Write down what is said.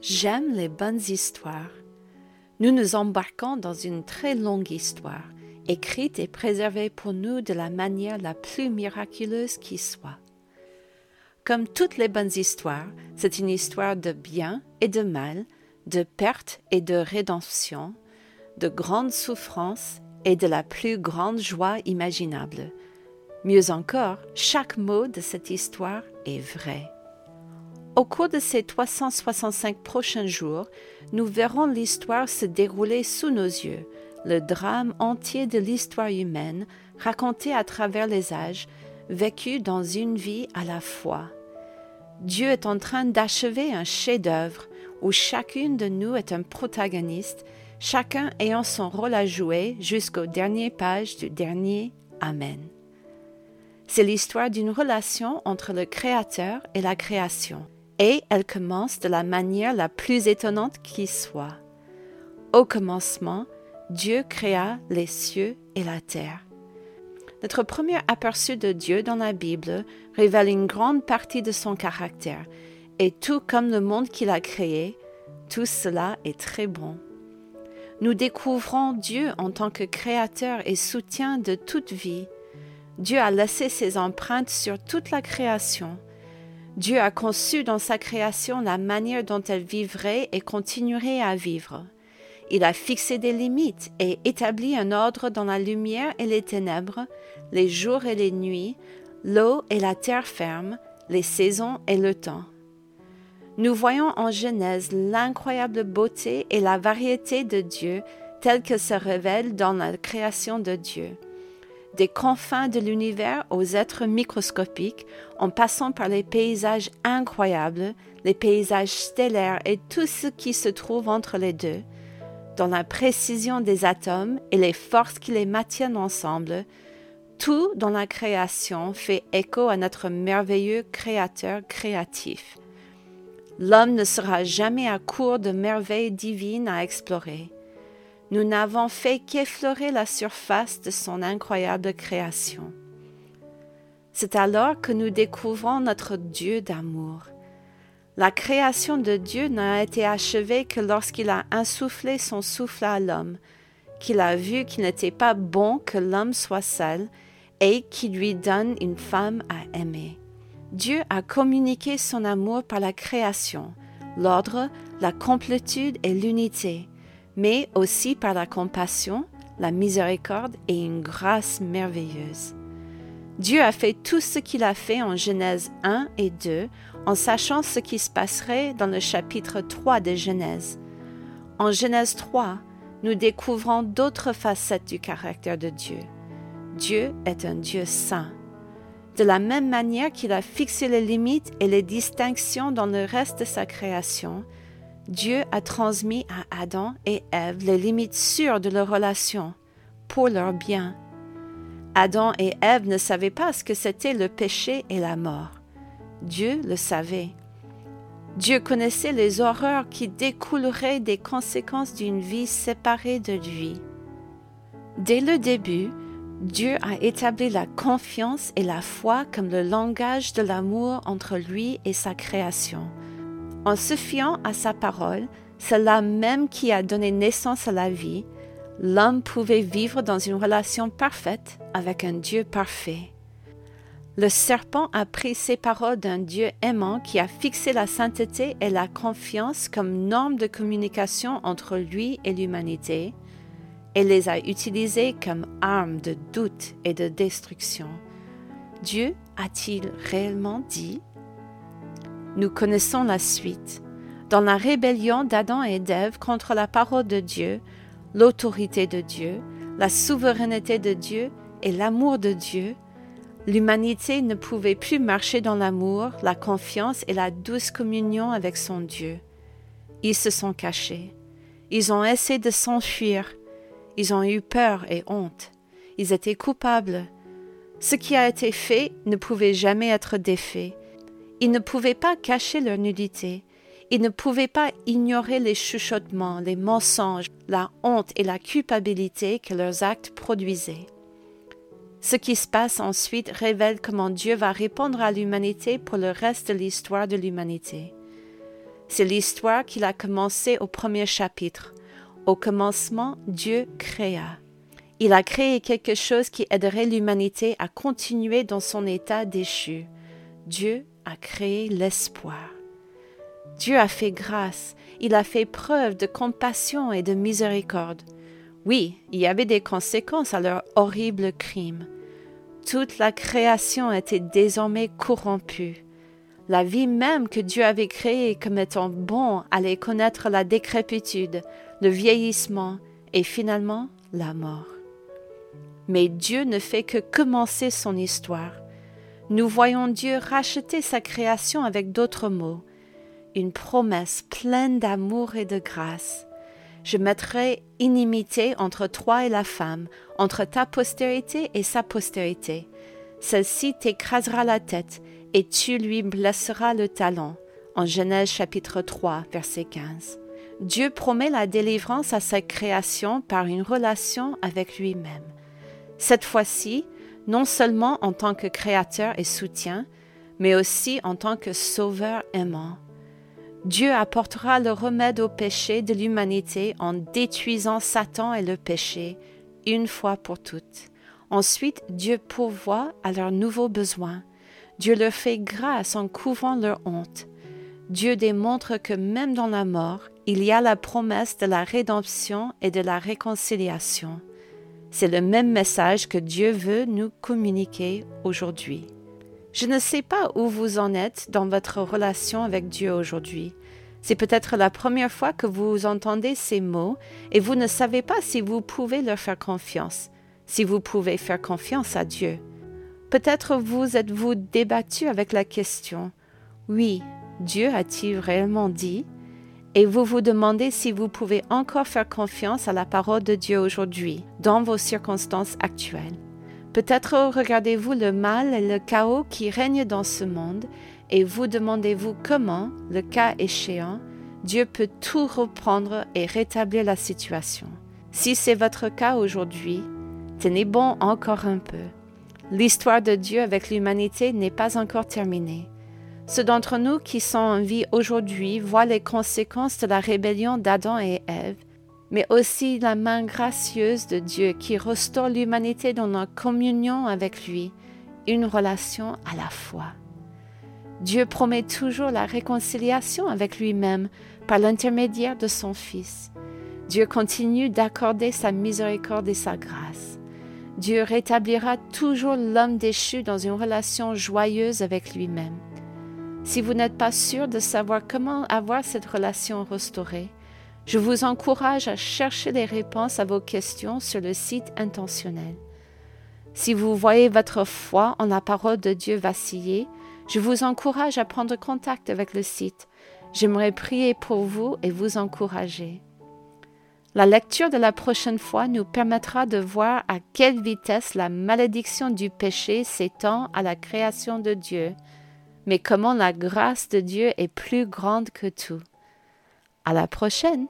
J'aime les bonnes histoires. Nous nous embarquons dans une très longue histoire, écrite et préservée pour nous de la manière la plus miraculeuse qui soit. Comme toutes les bonnes histoires, c'est une histoire de bien et de mal, de perte et de rédemption, de grandes souffrances et de la plus grande joie imaginable. Mieux encore, chaque mot de cette histoire est vrai. Au cours de ces 365 prochains jours, nous verrons l'histoire se dérouler sous nos yeux, le drame entier de l'histoire humaine raconté à travers les âges, vécu dans une vie à la fois. Dieu est en train d'achever un chef-d'œuvre où chacune de nous est un protagoniste, chacun ayant son rôle à jouer jusqu'aux dernières pages du dernier Amen. C'est l'histoire d'une relation entre le Créateur et la création et elle commence de la manière la plus étonnante qui soit. Au commencement, Dieu créa les cieux et la terre. Notre premier aperçu de Dieu dans la Bible révèle une grande partie de son caractère, et tout comme le monde qu'il a créé, tout cela est très bon. Nous découvrons Dieu en tant que créateur et soutien de toute vie. Dieu a laissé ses empreintes sur toute la création. Dieu a conçu dans sa création la manière dont elle vivrait et continuerait à vivre. Il a fixé des limites et établi un ordre dans la lumière et les ténèbres, les jours et les nuits, l'eau et la terre ferme, les saisons et le temps. Nous voyons en Genèse l'incroyable beauté et la variété de Dieu telle que se révèle dans la création de Dieu des confins de l'univers aux êtres microscopiques, en passant par les paysages incroyables, les paysages stellaires et tout ce qui se trouve entre les deux, dans la précision des atomes et les forces qui les maintiennent ensemble, tout dans la création fait écho à notre merveilleux Créateur créatif. L'homme ne sera jamais à court de merveilles divines à explorer nous n'avons fait qu'effleurer la surface de son incroyable création. C'est alors que nous découvrons notre Dieu d'amour. La création de Dieu n'a été achevée que lorsqu'il a insoufflé son souffle à l'homme, qu'il a vu qu'il n'était pas bon que l'homme soit seul et qu'il lui donne une femme à aimer. Dieu a communiqué son amour par la création, l'ordre, la complétude et l'unité mais aussi par la compassion, la miséricorde et une grâce merveilleuse. Dieu a fait tout ce qu'il a fait en Genèse 1 et 2 en sachant ce qui se passerait dans le chapitre 3 de Genèse. En Genèse 3, nous découvrons d'autres facettes du caractère de Dieu. Dieu est un Dieu saint. De la même manière qu'il a fixé les limites et les distinctions dans le reste de sa création, Dieu a transmis à Adam et Ève les limites sûres de leur relation pour leur bien. Adam et Ève ne savaient pas ce que c'était le péché et la mort. Dieu le savait. Dieu connaissait les horreurs qui découleraient des conséquences d'une vie séparée de lui. Dès le début, Dieu a établi la confiance et la foi comme le langage de l'amour entre lui et sa création. En se fiant à sa parole, celle-là même qui a donné naissance à la vie, l'homme pouvait vivre dans une relation parfaite avec un Dieu parfait. Le serpent a pris ces paroles d'un Dieu aimant qui a fixé la sainteté et la confiance comme norme de communication entre lui et l'humanité, et les a utilisées comme armes de doute et de destruction. Dieu a-t-il réellement dit nous connaissons la suite. Dans la rébellion d'Adam et d'Ève contre la parole de Dieu, l'autorité de Dieu, la souveraineté de Dieu et l'amour de Dieu, l'humanité ne pouvait plus marcher dans l'amour, la confiance et la douce communion avec son Dieu. Ils se sont cachés. Ils ont essayé de s'enfuir. Ils ont eu peur et honte. Ils étaient coupables. Ce qui a été fait ne pouvait jamais être défait. Ils ne pouvaient pas cacher leur nudité. Ils ne pouvaient pas ignorer les chuchotements, les mensonges, la honte et la culpabilité que leurs actes produisaient. Ce qui se passe ensuite révèle comment Dieu va répondre à l'humanité pour le reste de l'histoire de l'humanité. C'est l'histoire qu'il a commencée au premier chapitre. Au commencement, Dieu créa. Il a créé quelque chose qui aiderait l'humanité à continuer dans son état déchu. Dieu a créé l'espoir. Dieu a fait grâce, il a fait preuve de compassion et de miséricorde. Oui, il y avait des conséquences à leur horrible crime. Toute la création était désormais corrompue. La vie même que Dieu avait créée comme étant bon allait connaître la décrépitude, le vieillissement et finalement la mort. Mais Dieu ne fait que commencer son histoire. Nous voyons Dieu racheter sa création avec d'autres mots, une promesse pleine d'amour et de grâce. Je mettrai inimité entre toi et la femme, entre ta postérité et sa postérité. Celle-ci t'écrasera la tête, et tu lui blesseras le talon. En Genèse chapitre 3, verset 15. Dieu promet la délivrance à sa création par une relation avec lui-même. Cette fois-ci, non seulement en tant que créateur et soutien, mais aussi en tant que sauveur aimant. Dieu apportera le remède au péché de l'humanité en détruisant Satan et le péché une fois pour toutes. Ensuite, Dieu pourvoit à leurs nouveaux besoins. Dieu leur fait grâce en couvrant leur honte. Dieu démontre que même dans la mort, il y a la promesse de la rédemption et de la réconciliation. C'est le même message que Dieu veut nous communiquer aujourd'hui. Je ne sais pas où vous en êtes dans votre relation avec Dieu aujourd'hui. C'est peut-être la première fois que vous entendez ces mots et vous ne savez pas si vous pouvez leur faire confiance, si vous pouvez faire confiance à Dieu. Peut-être vous êtes-vous débattu avec la question Oui, Dieu a-t-il réellement dit Et vous vous demandez si vous pouvez encore faire confiance à la parole de Dieu aujourd'hui, dans vos circonstances actuelles. Peut-être regardez-vous le mal et le chaos qui règnent dans ce monde et vous demandez-vous comment, le cas échéant, Dieu peut tout reprendre et rétablir la situation. Si c'est votre cas aujourd'hui, tenez bon encore un peu. L'histoire de Dieu avec l'humanité n'est pas encore terminée. Ceux d'entre nous qui sont en vie aujourd'hui voient les conséquences de la rébellion d'Adam et Ève mais aussi la main gracieuse de Dieu qui restaure l'humanité dans la communion avec lui, une relation à la foi. Dieu promet toujours la réconciliation avec lui-même par l'intermédiaire de son Fils. Dieu continue d'accorder sa miséricorde et sa grâce. Dieu rétablira toujours l'homme déchu dans une relation joyeuse avec lui-même. Si vous n'êtes pas sûr de savoir comment avoir cette relation restaurée, je vous encourage à chercher les réponses à vos questions sur le site intentionnel. Si vous voyez votre foi en la parole de Dieu vaciller, je vous encourage à prendre contact avec le site. J'aimerais prier pour vous et vous encourager. La lecture de la prochaine fois nous permettra de voir à quelle vitesse la malédiction du péché s'étend à la création de Dieu, mais comment la grâce de Dieu est plus grande que tout. À la prochaine!